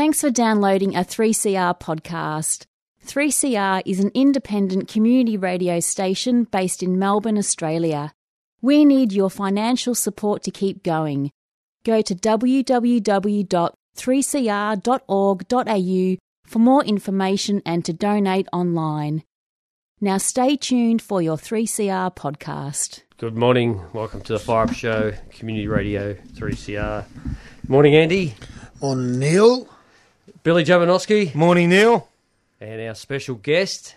Thanks for downloading a 3CR podcast. 3CR is an independent community radio station based in Melbourne, Australia. We need your financial support to keep going. Go to www.3cr.org.au for more information and to donate online. Now stay tuned for your 3CR podcast. Good morning. Welcome to the Fire Up Show, Community Radio 3CR. Morning, Andy. On Neil. Billy Jovanovski. Morning, Neil. And our special guest,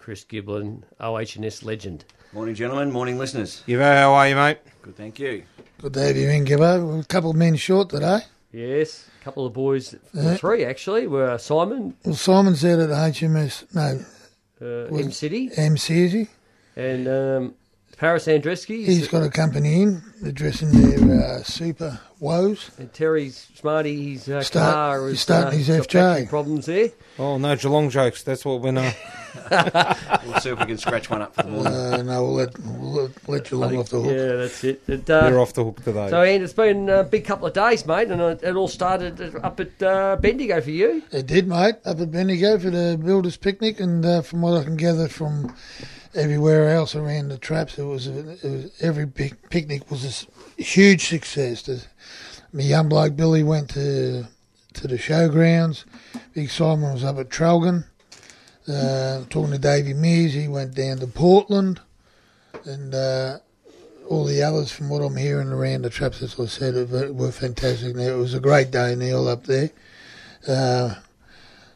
Chris Giblin, OHS legend. Morning, gentlemen. Morning, listeners. Gibbo, how are you, mate? Good, thank you. Good to have you in, Gibbo. We're a couple of men short today. Yes, a couple of boys, well, three actually, were Simon, Well, Simon's out at HMS, no, uh, Was- M City, MC, is he? and um, Paris Andreski, He's got a company in, addressing their uh, super woes. and Terry Smarty. His uh, Start- car he's is starting uh, his got FJ. problems there. Oh, no Geelong jokes. That's what we're uh, We'll see if we can scratch one up for the morning. Uh, no, we'll let, we'll let, let you along off the hook. Yeah, that's it. it uh, They're off the hook today. So, Andy, it's been a big couple of days, mate, and it it all started up at uh, Bendigo for you. It did, mate, up at Bendigo for the builders' picnic, and uh, from what I can gather from everywhere else around the traps, it was, it was every pic- picnic was a huge success. The, my young bloke Billy went to to the showgrounds. Big Simon was up at Traralgon. Uh, talking to Davy Mears, he went down to Portland, and uh, all the others, from what I'm hearing around the traps, as I said, were, fantastic. It was a great day, Neil, up there. Uh,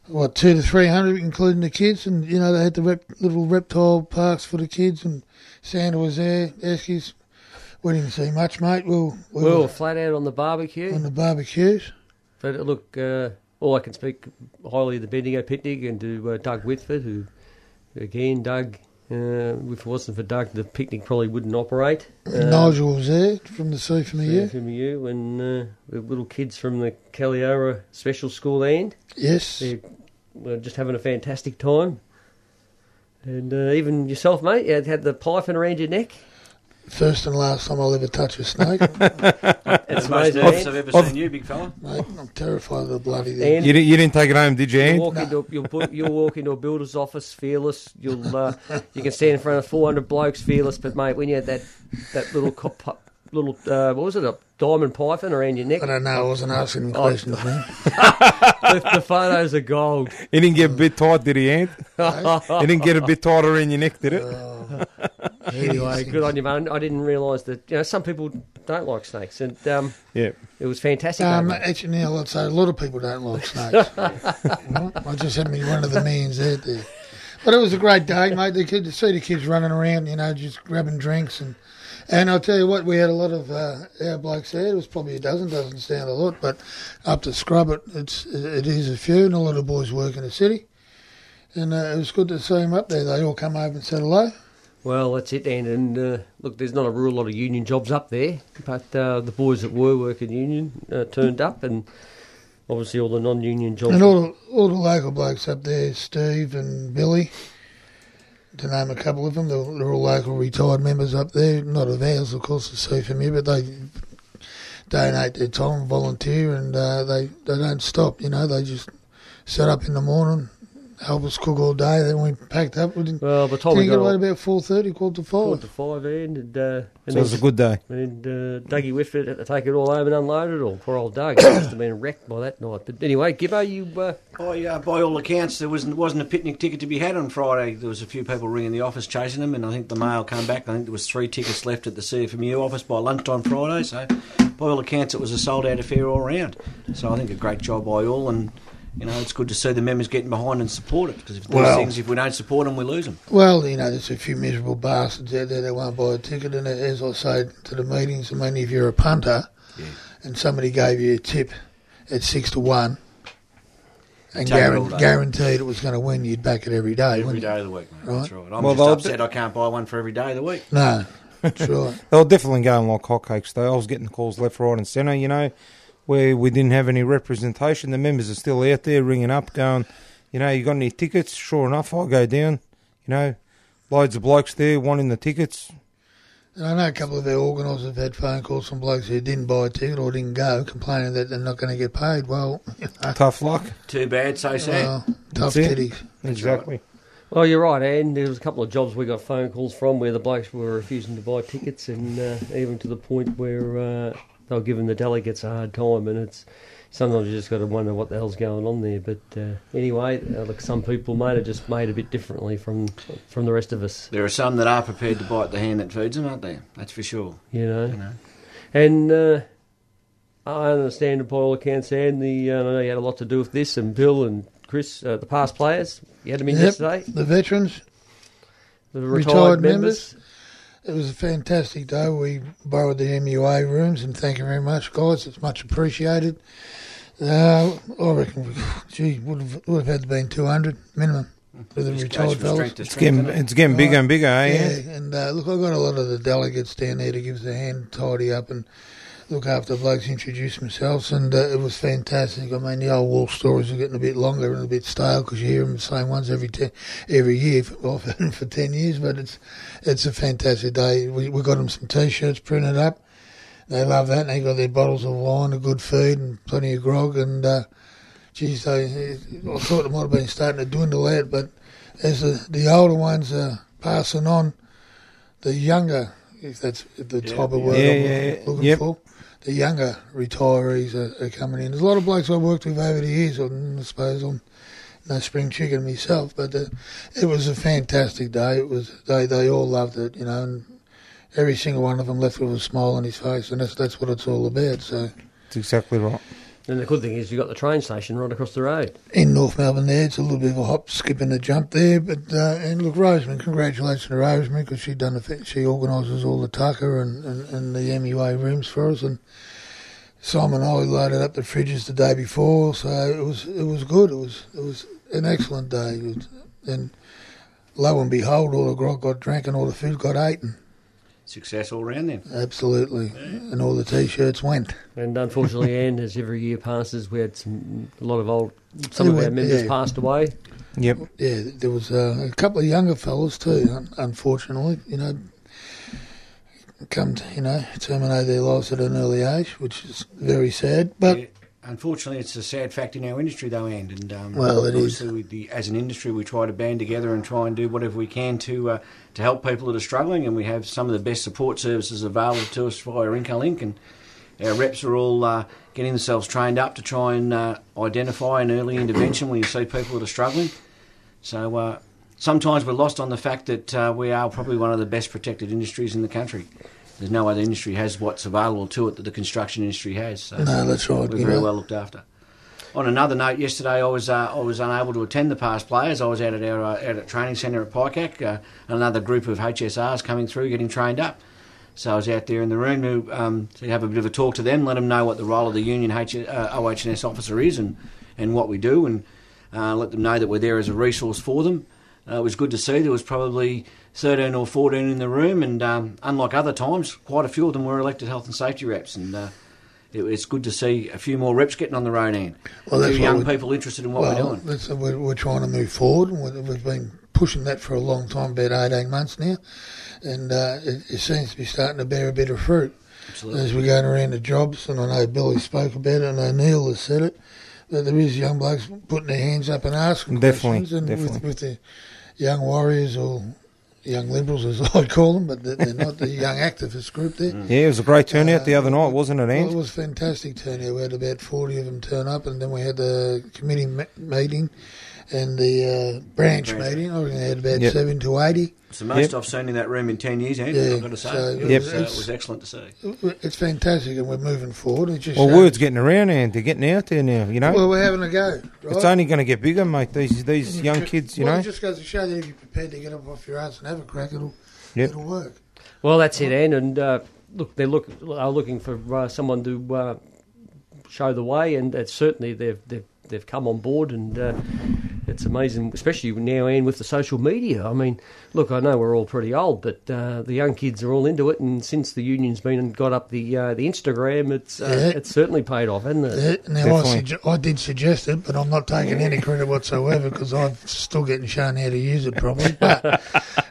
what two to three hundred, including the kids, and you know they had the rep, little reptile parks for the kids, and Santa was there. Eskies, we didn't see much, mate. We were, we We were were flat out on the barbecue. on the barbecues. But look, uh, all I can speak highly of the Bendigo picnic and to uh, Doug Whitford, who, again, Doug, uh, if it wasn't for Doug, the picnic probably wouldn't operate. Uh, Nigel was there from the sea from the. From you and uh, the little kids from the Caliora Special School and Yes, they're were just having a fantastic time. And uh, even yourself, mate, you had- had the python around your neck. First and last time I'll ever touch a snake. It's That's the most amazing. nervous? I've ever seen you, big fella. mate, I'm terrified of the bloody thing. And you, didn't, you didn't take it home, did you, You Ant? walk into you'll, bu- you'll walk into a builder's office fearless. You'll uh, you can stand in front of four hundred blokes fearless. But mate, when you had that that little cop, pu- little uh, what was it a diamond python around your neck? I don't know. I wasn't asking him Oh. questions, man. the, the photos are gold. He didn't get a bit tight, did he, Ant? He didn't get a bit tighter in your neck, did it? Anyway, good on you, man. I didn't realise that you know some people don't like snakes, and um, Yeah. it was fantastic. Um, actually, Neil, I'd say a lot of people don't like snakes. I just happened me one of the millions out there. But it was a great day, mate. The kids, see the kids running around, you know, just grabbing drinks and and I'll tell you what, we had a lot of uh, our blokes there. It was probably a dozen. Doesn't sound a lot, but up to scrub it, it's it is a few, and a lot of boys work in the city. And uh, it was good to see them up there. They all come over and said hello. Well, that's it, and, and uh, look, there's not a real lot of union jobs up there, but uh, the boys that were working union uh, turned up, and obviously all the non-union jobs. And all all the local blokes up there, Steve and Billy, to name a couple of them, they're, they're all local retired members up there. Not of ours, of course, to see from here, but they donate their time, volunteer, and uh, they they don't stop. You know, they just set up in the morning, help us cook all day. Then we packed up. We didn't, well, by the time we got get all, about four thirty, quarter to five. quarter to five, and, and, uh, and So it was a good day. And uh, Dougie Whitford had to take it all home and unload it all. Poor old Doug. He must have been wrecked by that night. But anyway, Gibbo, you. Uh, By, uh, by all accounts, there wasn't, wasn't a picnic ticket to be had on Friday. There was a few people ringing the office chasing them, and I think the mail came back. I think there was three tickets left at the CFMU office by lunchtime Friday. So, by all accounts, it was a sold-out affair all round. So, I think a great job by all, and you know, it's good to see the members getting behind and support it. Because if these Well- things, if we don't support them, we lose them. Well, you know, there's a few miserable bastards out there that won't buy a ticket, and as I say to the meetings, I mean, if you're a punter Yeah. and somebody gave you a tip at six to one and Take it guaran- guaranteed it was going to win, you'd back it every day. Every of the week, mate. That's Right. right. I'm Well, just they'll upset I can't buy one for every day of the week. No, that's right. They were definitely going like hotcakes, though. I was getting the calls left, right, and centre, you know, where we didn't have any representation. The members are still out there ringing up, going, you know, you got any tickets? Sure enough, I'll go down. You know, loads of blokes there wanting the tickets. And I know a couple of our organisers have had phone calls from blokes who didn't buy a ticket or didn't go, complaining that they're not going to get paid. Well, you know, Tough luck. Too bad, so sad. well tough That's titties. exactly. Well, you're right, and there was a couple of jobs we got phone calls from where the blokes were refusing to buy tickets, and uh, even to the point where uh, they were giving the delegates a hard time. And it's sometimes you just got to wonder what the hell's going on there. But uh, anyway, uh, look, some people might have just made a bit differently from from the rest of us, There are some that are prepared to bite the hand that feeds them, aren't there? That's for sure. you know. You know. And uh, I understand the Paul accounts, and the uh, I know you had a lot to do with this, and Bill and Chris, uh, the past players. You had them in Yep. yesterday. The veterans, The retired, Retired members. It was a fantastic day. We borrowed the MUA rooms, and thank you very much, guys. It's much appreciated. Uh, I reckon, gee, would have, would have had to been 200 minimum for the Just goes retired fellas. strength to It's getting it? it's getting bigger and bigger, eh? Yeah, and uh, look, I've got a lot of the delegates down there to give us a hand, tidy up, and look after blokes, introduce themselves, and uh, it was fantastic. I mean, the old war stories are getting a bit longer and a bit stale because you hear them the same ones every ten, every year. For, well, for ten years, but it's it's a fantastic day. We we got them some t-shirts printed up. They love that. And they got their bottles of wine, a good feed, and plenty of grog. And uh, geez, they, I thought it might have been starting to dwindle out, but as the, the older ones are passing on, the younger, if that's the Yeah, type of yeah. word Yeah, I'm yeah, looking, yeah. looking Yep. for, the younger retirees are, are coming in. There's a lot of blokes I've worked with over the years, I suppose I'm no spring chicken myself, but uh, it was a fantastic day. It was they they all loved it, you know, and every single one of them left with a smile on his face, and that's that's what it's all about. So That's exactly right. And the good thing is you've got the train station right across the road. in North Melbourne, there it's a little bit of a hop, skip, and a jump there. But uh, and look, Roseman, congratulations to Roseman because she done fa- she organises all the tucker and, and, and the MUA rooms for us, and Simon and I loaded up the fridges the day before, so it was it was good. It was it was an excellent day, was- and lo and behold, all the grog got drank and all the food got eaten. Success all round then. Absolutely, and all the t-shirts went. And unfortunately, and as every year passes, we had some a lot of old some of Yeah, our members yeah. passed away. Yep. Yeah, there was uh, a couple of younger fellas too. Un- unfortunately, you know, come to, you know terminate their lives at an early age, which is very sad. But Yeah, unfortunately, it's a sad fact in our industry, though, and and um, Well, it is. the, as an industry, we try to band together and try and do whatever we can to uh, to help people that are struggling, and we have some of the best support services available to us via Incolink, and our reps are all uh, getting themselves trained up to try and uh, identify an early intervention when you see people that are struggling. So. Uh, Sometimes we're lost on the fact that uh, we are probably one of the best protected industries in the country. There's no other industry has what's available to it that the construction industry has. So no, that's right. we're very know. well looked after. On another note, yesterday I was uh, I was unable to attend the past players. I was out at our uh, out at training centre at PICAC. Uh, another group of HSRs coming through, getting trained up. So I was out there in the room to, um, to have a bit of a talk to them, let them know what the role of the union H- uh, OHS officer is and, and what we do, and uh, let them know that we're there as a resource for them. Uh, it was good to see. There was probably 13 or 14 in the room, and um, unlike other times, quite a few of them were elected health and safety reps. And uh, it, it's good to see a few more reps getting on the road end. Well, a that's few young we- people interested in what well, we're doing. That's, we're, we're trying to move forward. and we- We've been pushing that for a long time, about 18 months now, and uh, it, it seems to be starting to bear a bit of fruit. Absolutely. As we're going around the jobs, and I know Billy spoke about it, and O'Neill has said it, that there is young blokes putting their hands up and asking Definitely, questions, and definitely. With, with the young warriors or young liberals, as I call them, but they're not the young activist group there. Mm. Yeah, it was a great turnout the other night, wasn't it, Well, it was fantastic turnout. We had about 40 of them turn up, and then we had the committee meeting and the uh, branch, Branch. meeting. I reckon they had about Yep. 7 to 80. It's the most Yep. I've seen in that room in 10 years, Andrew, Yeah, I've got to say. so it, Yep. was, uh, it was excellent to see. It's fantastic, and we're moving forward. It just Well, shows- word's getting around, Ant. They're getting out there now, you know? Well, we're having a go. Right? it's only going to get bigger, mate, these these young Ju- kids, you well, know? It just goes to show that if you're prepared to get up off your ass and have a crack, it'll, Yep. it'll work. Well, that's it, Anne. And uh, look, they look are looking for uh, someone to uh, show the way, and it's certainly they've they've they've come on board, and uh, it's amazing, especially now and with the social media. I mean, look, I know we're all pretty old, but uh, the young kids are all into it. And since the union's been and got up the uh, the Instagram, it's uh, Yeah. it's certainly paid off, hasn't it? Yeah, now I, Definitely. sugge- I did suggest it, but I'm not taking any credit whatsoever because I'm still getting shown how to use it properly. But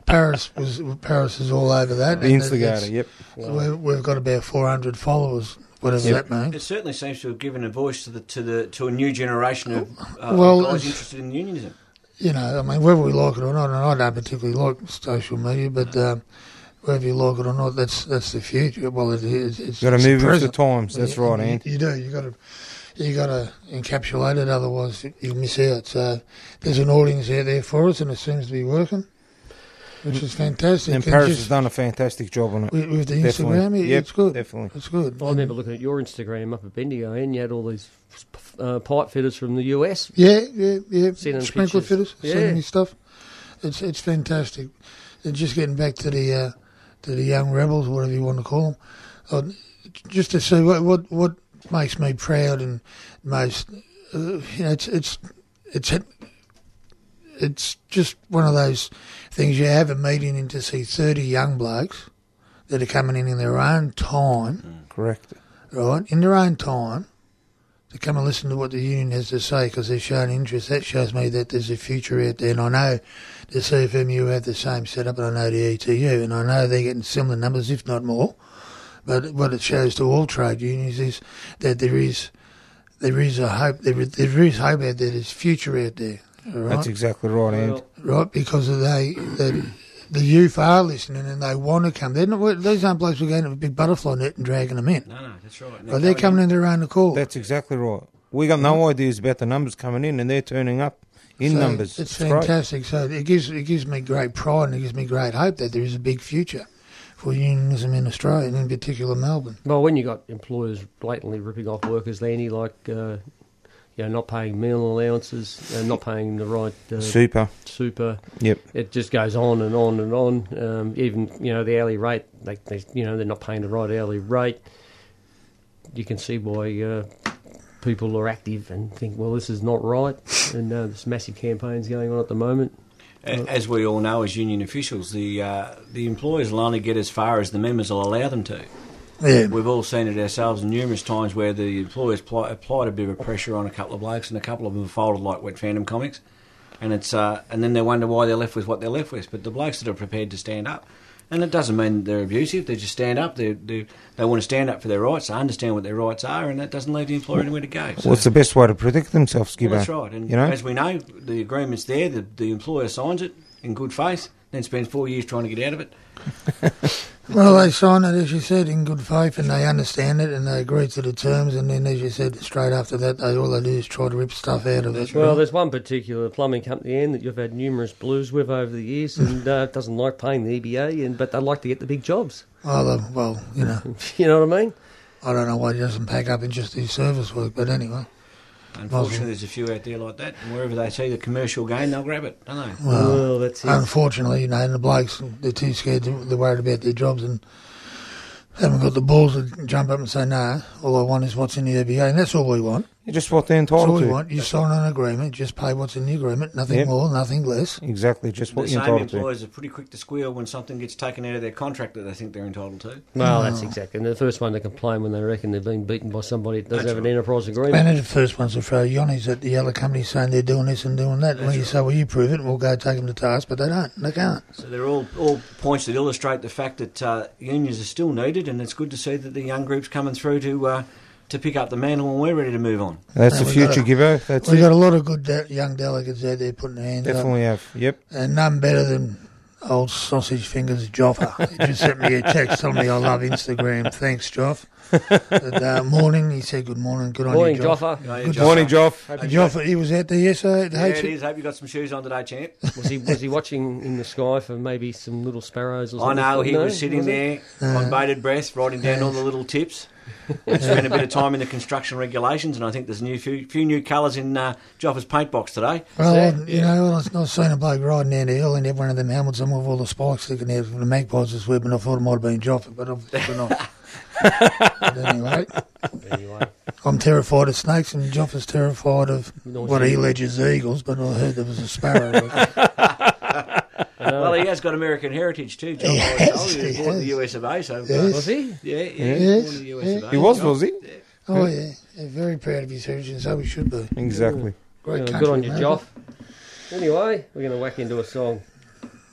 Paris was Paris is all over that. The instigator, it's- yep. We've, we've got about 400 followers, whatever Yep. that means. It certainly seems to have given a voice to the to the to a new generation of uh, Well, guys it's- interested in unionism. You know, I mean, whether we like it or not, and I don't particularly like social media, but um, whether you like it or not, that's that's the future. Well, it is. It's, Got to it's the move with the present. times. That's You- right, you, Ant. You do. You got to. You got to encapsulate it, otherwise you miss out. So there's an audience out there for us, and it seems to be working, which is fantastic. And And Paris just has done a fantastic job on it. with, with the Definitely. Instagram, it- Yep, it's good. definitely. It's good. I remember looking at your Instagram up at Bendigo, and you had all these uh, pipe fitters from the US. Yeah, yeah, yeah. Seen Sprinkler pictures. fitters, Yeah. sending me stuff. It's it's fantastic. And just getting back to the uh, to the young rebels, whatever you want to call them, uh, just to see what what what makes me proud and most, uh, you know, it's it's it's it's just one of those things you have a meeting in to see thirty young blokes that are coming in in their own time mm. Correct. right, in their own time, to come and listen to what the union has to say because they're showing interest. That shows me that there's a future out there. And I know the CFMU have the same setup, and I know the ETU, and I know they're getting similar numbers, if not more. But what it shows to all trade unions is that there is there is a hope. There is, there is hope out there. There's future out there. all Right? That's exactly right, Ant. Well, right? Because of they, the, the youth are listening and they want to come. They're not, these aren't blokes who are going to a big butterfly net and dragging them in. No, no, that's right. And But they're coming in their own accord. That's exactly right. We got no ideas about the numbers coming in, and they're turning up in So numbers. It's great. fantastic. So it gives it gives me great pride and it gives me great hope that there is a big future for unionism in Australia and in particular Melbourne. Well, when you got employers blatantly ripping off workers, Laney, like uh, you know, not paying meal allowances, and not paying the right uh, Super. super, Yep. it just goes on and on and on. Um, even you know the hourly rate, they, they you know they're not paying the right hourly rate. You can see why uh, people are active and think, well, this is not right. And uh, there's massive campaigns going on at the moment. A- As we all know, as union officials, the uh, the employers will only get as far as the members will allow them to. Yeah, We've all seen it ourselves numerous times where the employers pli- applied a bit of pressure on a couple of blokes, and a couple of them folded like wet phantom comics. And it's uh, and then they wonder why they're left with what they're left with. But the blokes that are prepared to stand up, and it doesn't mean they're abusive. They just stand up. They they, they want to stand up for their rights. They understand what their rights are, and that doesn't leave the employer anywhere to go. So- What's the best way to protect themselves, Gibbo? that's right. And You know? as we know, the agreement's there. The, the employer signs it in good faith, then spends four years trying to get out of it. well, they sign it as you said in good faith, and they understand it, and they agree to the terms, and then as you said, straight after that, they all they do is try to rip stuff out of it. Well, there's one particular plumbing company, Ann, that you've had numerous blues with over the years, and uh, doesn't like paying the EBA, and but they like to get the big jobs. well, uh, well, you know, you know what I mean? I don't know why he doesn't pack up and just do service work, but anyway. Unfortunately, there's a few out there like that, and wherever they see the commercial gain, they'll grab it, don't they? Well, Well, that's it. Unfortunately, you know, and the blokes, they're too scared, they're worried about their jobs and haven't got the balls to jump up and say, no, all I want is what's in the EBA. And that's all we want. Just what they're That's all entitled to. want. You sign an agreement, just pay what's in the agreement, nothing Yep. more, nothing less. Exactly, just what the you're same entitled to. Same employers are pretty quick to squeal when something gets taken out of their contract that they think they're entitled to. Well, that's exactly. And the first one to complain when they reckon they've been beaten by somebody that doesn't That's have an enterprise agreement. And the first ones to throw yonnies at the other companies saying they're doing this and doing that. And when you say, well, you prove it, and we'll go take them to task, but they don't. They can't. So they're all, all points that illustrate the fact that uh, unions are still needed, and it's good to see that the young group's coming through to uh, to pick up the mantle when we're ready to move on. That's No, the future, a- Gibbo. That's We've it. got a lot of good de- young delegates out there putting their hands up. Definitely have. Yep. And none better than old sausage fingers Joffa. He just sent me a text telling me I love Instagram. Thanks, Joff. But, uh, morning, he said good morning. Good on Morning, you, Joff. Joffa. Yeah, Good Joff. Morning, Joff. Uh, Joffa, he was out there yesterday. at Yeah, H- it is. Hope you got some shoes on today, champ. Was he was he watching in the sky for maybe some little sparrows or something? I know he No? was sitting Was there Uh, on bated breath, writing down all the little tips. We spent a bit of time in the construction regulations, and I think there's a new few, few new colours in uh, Joffa's paint box today. Well, Is I, you know, I've seen a bloke riding down the hill and had one of them helmets on with all the spikes sticking out from the magpies this week, and I thought it might have been Joffa, but obviously not. But anyway, Anyway, I'm terrified of snakes, and Joffa's terrified of Nice what he eagle. alleges eagles. But I heard there was a sparrow. Well, he has got American heritage too, John. He has, he he was born in the. US of A, so Yes. was he? yeah, yeah, Yes, he was born in the US yeah. of A. He was, John. was he? oh yeah. yeah, very proud of his heritage, and so we should be. Exactly. Great Yeah, country, good on you, mate. Joff. Anyway, we're going to whack into a song.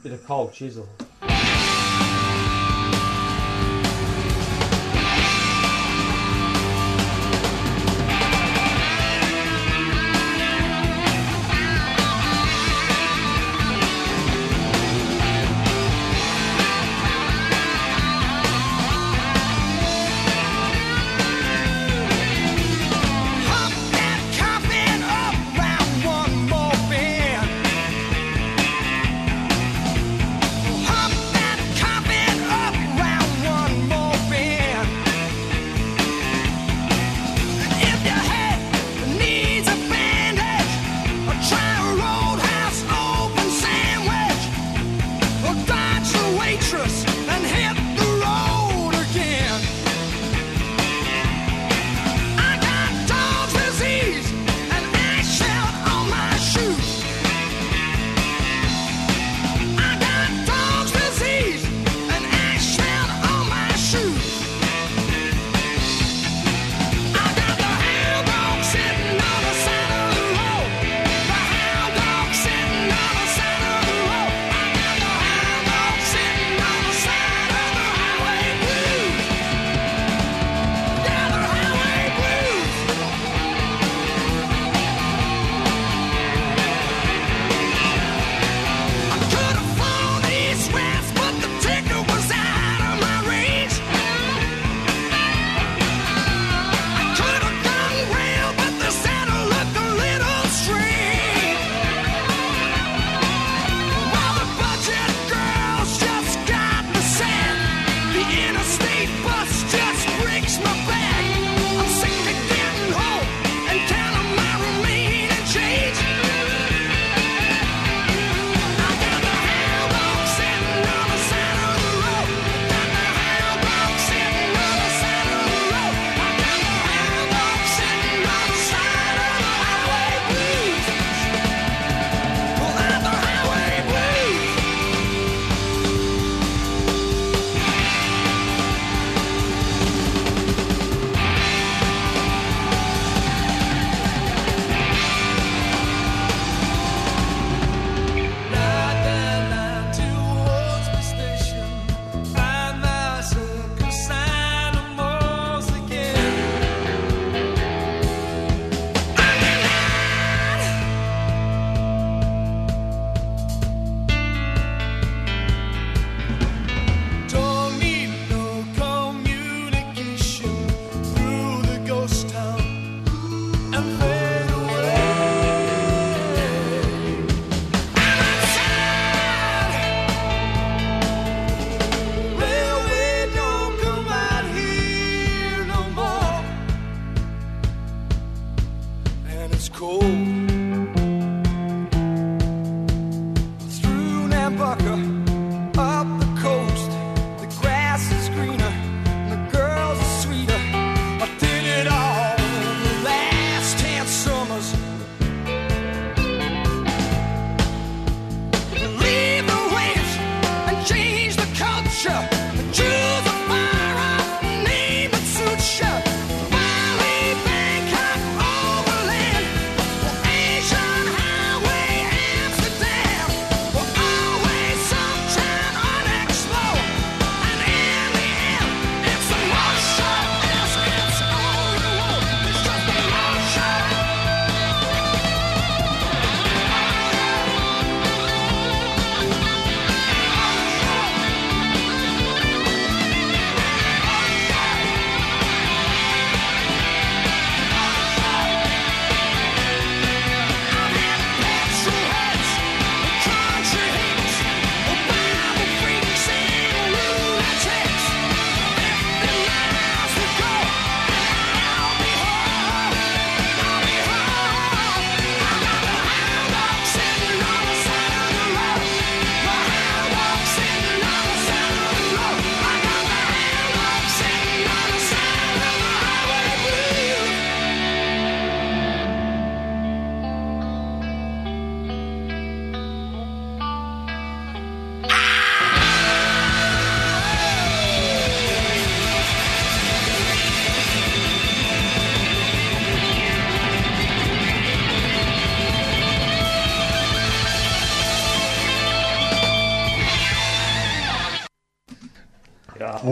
Bit of cold chisel.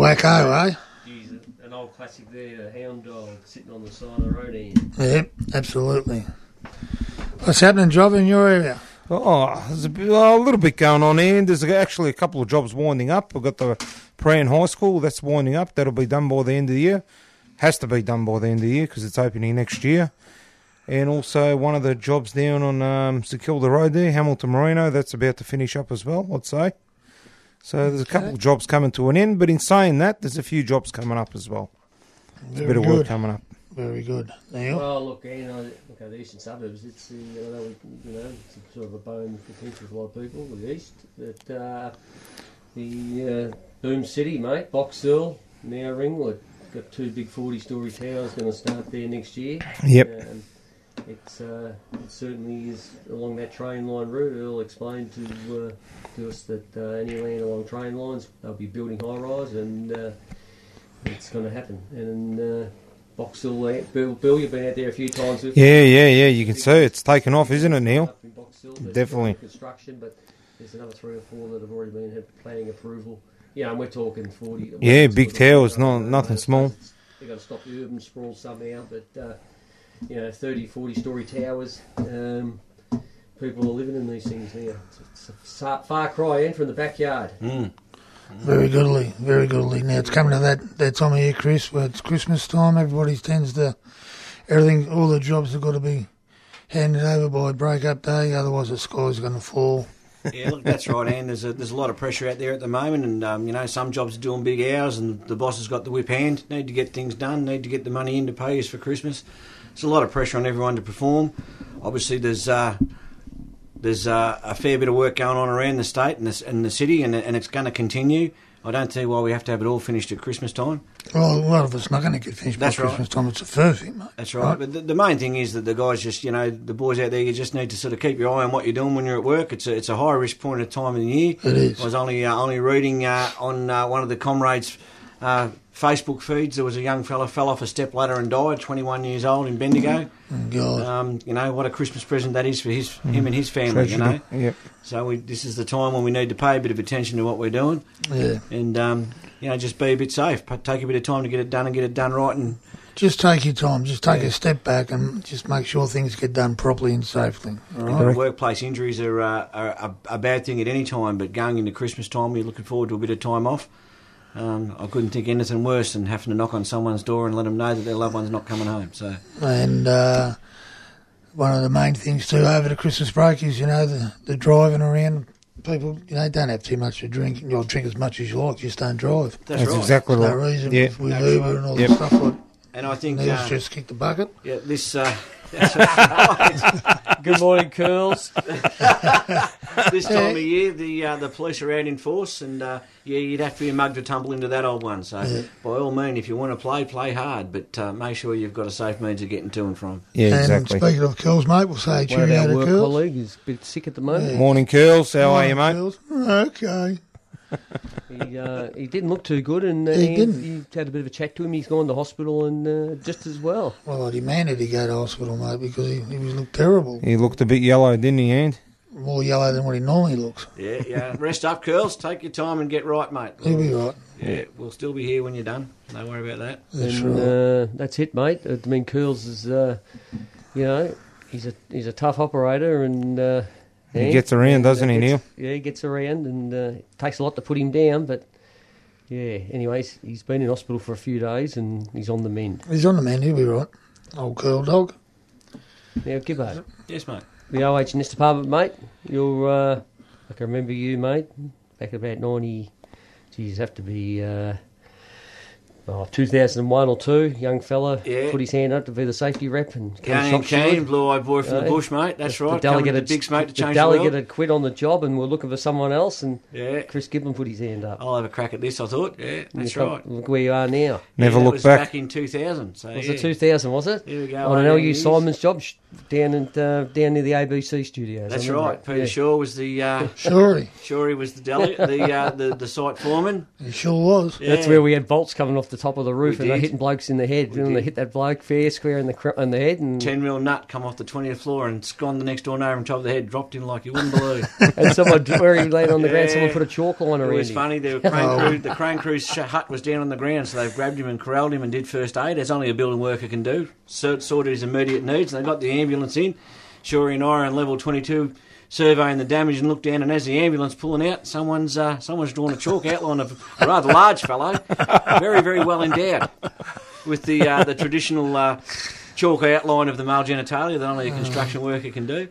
Wacko, eh? Geez, an old classic there, a hound dog sitting on the side of the road here. Yep, absolutely. What's happening, Job, in your area? Oh, there's a, bit, well, a little bit going on here. There's actually a couple of jobs winding up. We've got the Prahran High School, that's winding up. That'll be done by the end of the year. Has to be done by the end of the year because it's opening next year. And also one of the jobs down on um, St Kilda Road there, Hamilton Marino, that's about to finish up as well, I'd say. So there's a couple of jobs coming to an end, but in saying that, there's a few jobs coming up as well. There's a Very bit of work coming up. Very good. Neil? Well, look, you know, look at the eastern suburbs. It's the, you know, we, you know, it's sort of a bone potential for a lot of people. The east, but uh, the uh, Boom City, mate, Box Hill, now Ringwood, got two big forty-story towers going to start there next year. Yep. Um, it's uh, it certainly is along that train line route. Earl explained to uh, to us that uh, any land along train lines, they'll be building high rise, and uh, it's going to happen. And uh, Box Hill, uh, Bill, Bill, you've been out there a few times. With Yeah, yeah, yeah. You can see it's taken off, isn't it, Neil? Up in Box Hill, Definitely. construction, but there's another three or four that have already been had planning approval. Yeah, and we're talking forty. Yeah, big towers, no- uh, nothing small. They've got to stop the urban sprawl somehow, but uh, you know, 30, 40 story towers. Um, people are living in these things now. It's, it's a far cry in from the backyard. Mm. Very goodly, very goodly. Now it's coming to that, that time of year, Chris, where it's Christmas time. Everybody tends to, everything, all the jobs have got to be handed over by break up day, otherwise the sky's going to fall. Yeah, look, that's right, Anne. There's a, there's a lot of pressure out there at the moment, and um, you know some jobs are doing big hours, and the boss has got the whip hand. Need to get things done. Need to get the money in to pay us for Christmas. There's a lot of pressure on everyone to perform. Obviously, there's uh, there's uh, a fair bit of work going on around the state and the, and the city, and, and it's going to continue. I don't see why we have to have it all finished at Christmas time. Well, a lot of it's not going to get finished That's by right. Christmas time. It's a thing, mate. That's right. But the, the main thing is that the guys just, you know, the boys out there, you just need to sort of keep your eye on what you're doing when you're at work. It's a, it's a high risk point of time of the year. It is. I was only uh, only reading uh, on uh, one of the comrades' uh, Facebook feeds. There was a young fella fell off a step ladder and died, 21 years old in Bendigo. Oh, God. Um, you know what a Christmas present that is for his him and his family. You know, Tragedy. Yep. so we, this is the time when we need to pay a bit of attention to what we're doing, yeah. and um, you know just be a bit safe. Take a bit of time to get it done and get it done right, and Just take your time. Just take Yeah. a step back and just make sure things get done properly and safely. Right? Workplace injuries are, uh, are a, a bad thing at any time, but going into Christmas time, you're looking forward to a bit of time off. Um, I couldn't think anything worse than having to knock on someone's door and let them know that their loved one's not coming home. So, And uh, one of the main things too over the Christmas break is you know the the driving around. People, you know, don't have too much to drink. You'll drink as much as you like, just don't drive. that's, That's right. exactly There's no reason Yeah. with, with That's Uber right. and all Yep. the stuff like And I think uh, just kick the bucket. yeah, this uh, that's right. Good morning, curls. this time of year, the uh, the police are out in force, and uh, yeah, you'd have to be a mug to tumble into that old one. So, Yeah. by all means, if you want to play, play hard, but uh, make sure you've got a safe means of getting to and from. Yeah, and exactly. speaking of curls, mate, we'll say One of cheerio our to work curls. colleague is a bit sick at the moment. Morning, Curls. How are you, mate? Curls. Okay. He, uh, he didn't look too good, and uh, He he, didn't. he had a bit of a chat to him. He's gone to hospital, and uh, just as well. Well, I demanded he go to hospital, mate, because he, he was looked terrible. He looked a bit yellow, didn't he, And? More yellow than what he normally looks. Yeah, yeah. Rest up, curls. Take your time and get right, mate. He'll be right. Yeah, we'll still be here when you're done. Don't worry about that. That's and right. uh, that's it, mate. I mean, Curls is, uh, you know, he's a he's a tough operator, and uh, He yeah, gets around, and, doesn't he, gets- Yeah, he gets around, and uh, it takes a lot to put him down. But yeah, anyways, he's been in hospital for a few days, and he's on the mend. He's on the mend. He'll be right. Old curl dog. Now, Gibbo, Yes, mate. the OH&S department, mate. You're, uh, I can remember you, mate, back about ninety. Geez, have to be. Uh, Oh, 2001 or two, young fella Yeah. put his hand up to be the safety rep and come Young and shop keen, blue-eyed boy from the bush, mate. That's The- right. The delegate, to had, big smoke to the delegate the world. had quit on the job and we're looking for someone else, and Yeah, Chris Giblin put his hand up. I'll have a crack at this. I thought. Yeah, that's Look- right. Look where you are now. Never yeah, that looked was back. Back in 2000. So Was yeah. it 2000? Was it? Here we go. on an LU years. Simon's job down at uh, down near the ABC studios. That's right. it. Peter Yeah. Shaw was the. Uh, Surely. sure, he was the delegate, the, uh, the the site foreman. He sure was. That's where we had bolts coming off the top of the roof We and they're hitting blokes in the head. We and they hit that bloke fair square in the cr- in the head, and, 10 mil nut come off the 20th floor and gone the next door neighbour on top of the head, dropped him like you wouldn't believe. and someone where he laid on the ground, someone put a chalk line It around was him. funny. The crane, oh. crew, the crane crew's hut was down on the ground, so they've grabbed him and corralled him and did first aid, as only a building worker can do. So, sorted his immediate needs, and they got the ambulance in. Shorey and I are on level 22 surveying the damage and looked down, and as the ambulance pulling out, someone's uh, someone's drawn a chalk outline of a rather large fellow, very, very well endowed, with the, uh, the traditional. Uh, Chalk outline of the male genitalia that only a construction worker can do.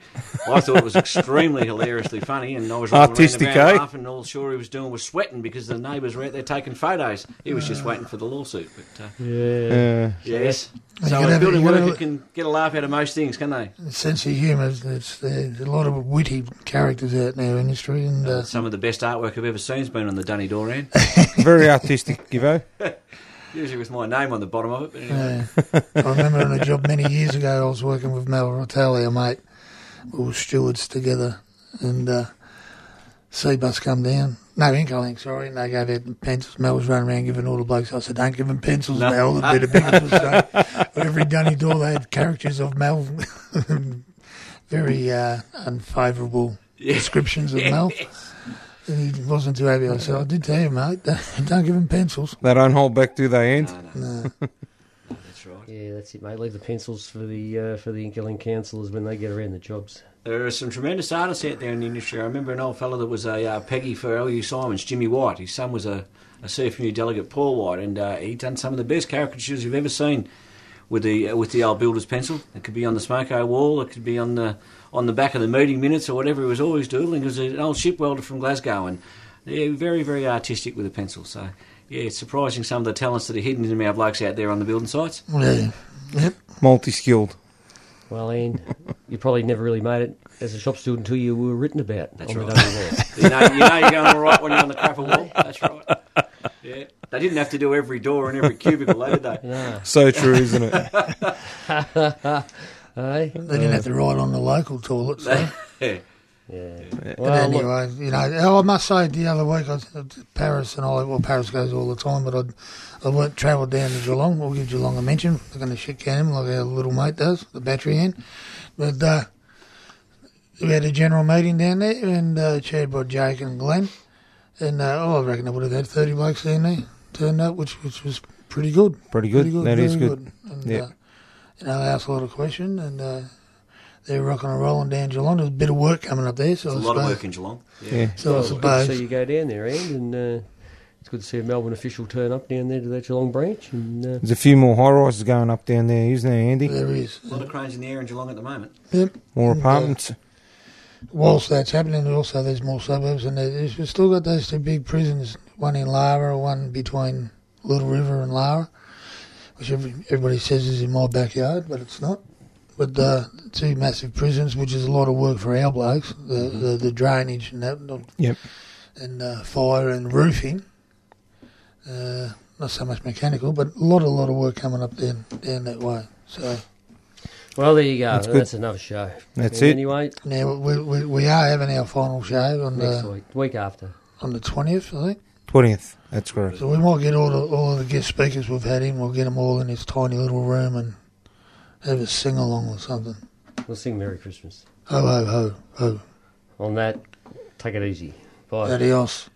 I thought it was extremely hilariously funny, and I was rolling Artistic, around eh? laughing, and all sure he was doing was sweating because the neighbours were out there taking photos. He was just waiting for the lawsuit. But uh, Yeah. Uh, yes, so a building you worker can get a laugh out of most things, can they? sense of humour. There's, there's a lot of witty characters out in our industry, and uh, Some of the best artwork I've ever seen has been on the Dunny Doran, very artistic, Gibbo. usually with my name on the bottom of it. But anyway. uh, I remember on a job many years ago, I was working with Mel Rotelli, a mate. We were stewards together, and uh, Cbus come down. No, Incolink, sorry, and they gave out pencils. Mel was running around giving all the blokes. I said, "Don't give them pencils, No. Mel." It'd be the biggest mistake. Every dunny door, they had characters of Mel. Very uh, unfavourable descriptions of Mel. And he wasn't too happy. I said, "I did tell you, mate, don't, don't give him pencils." They don't hold back, do they, Ant? No, no, No. that's right. Yeah, that's it, mate. Leave the pencils for the uh, for the Incolink counsellors when they get around the jobs. There are some tremendous artists out there in the industry. I remember an old fellow that was a uh, Peggy for L.U. Simons, Jimmy White. His son was a, a CFMU delegate, Paul White, and uh, he'd done some of the best caricatures you've ever seen with the uh, with the old builder's pencil. It could be on the smoko wall, it could be on the on the back of the meeting minutes or whatever. He was always doodling. He was an old ship welder from Glasgow, and yeah, very very artistic with a pencil. So yeah, it's surprising some of the talents that are hidden in our blokes out there on the building sites. Yeah. Yep. Multi skilled. Well, Ian, you probably never really made it as a shop steward until you were written about. That's on right. Dunny You know, you know you're going all right when you're on the crapper wall. That's right. Yeah, they didn't have to do every door and every cubicle, though, did they? no. So true, isn't it? Hey? They didn't have to ride on the local toilets. So. Yeah. Yeah. But Well, look, anyway, you know, oh, I must say, the other week, I, Paris and I, well, Paris goes all the time, but I'd, I went travelled down to Geelong. We'll give Geelong a mention. We're going to shit can him like our little mate does, the battery end. But uh, we had a general meeting down there, and uh, chaired by Jake and Glenn. And uh, oh, I reckon I would have had 30 blokes down there turned up, which, which was pretty good. Pretty good. That is very good. And, Yeah. uh, you know, they asked a lot of questions, and uh, they're rocking and rolling down Geelong. There's a bit of work coming up there, so There's I a lot of work in Geelong. Yeah. Yeah. So I well, it's good to suppose see you go down there, Ian, and uh, it's good to see a Melbourne official turn up down there to that Geelong branch. And uh, There's a few more high rises going up down there, isn't there, Andy? there is. A lot of cranes in the air in Geelong at the moment. Yep. More And, uh, apartments. Whilst that's happening, also there's more suburbs, and we've still got those two big prisons, one in Lara, one between Little River and Lara, which every, everybody says is in my backyard, but it's not. But uh, two massive prisons, which is a lot of work for our blokes, the the, the drainage and that, Yep. and uh, fire and roofing. Uh, not so much mechanical, but a lot, a lot of work coming up down down that way. So well, there you go. That's That's, good. another show. That's And it. Anyway, now we, we we are having our final show on next the week, week after. on the twentieth, I think. 20th. That's correct. So we might get all the all of the guest speakers we've had in. We'll get them all in this tiny little room and have a sing along or something. We'll sing Merry Christmas. Ho ho ho ho. On that, take it easy. Bye. Adios.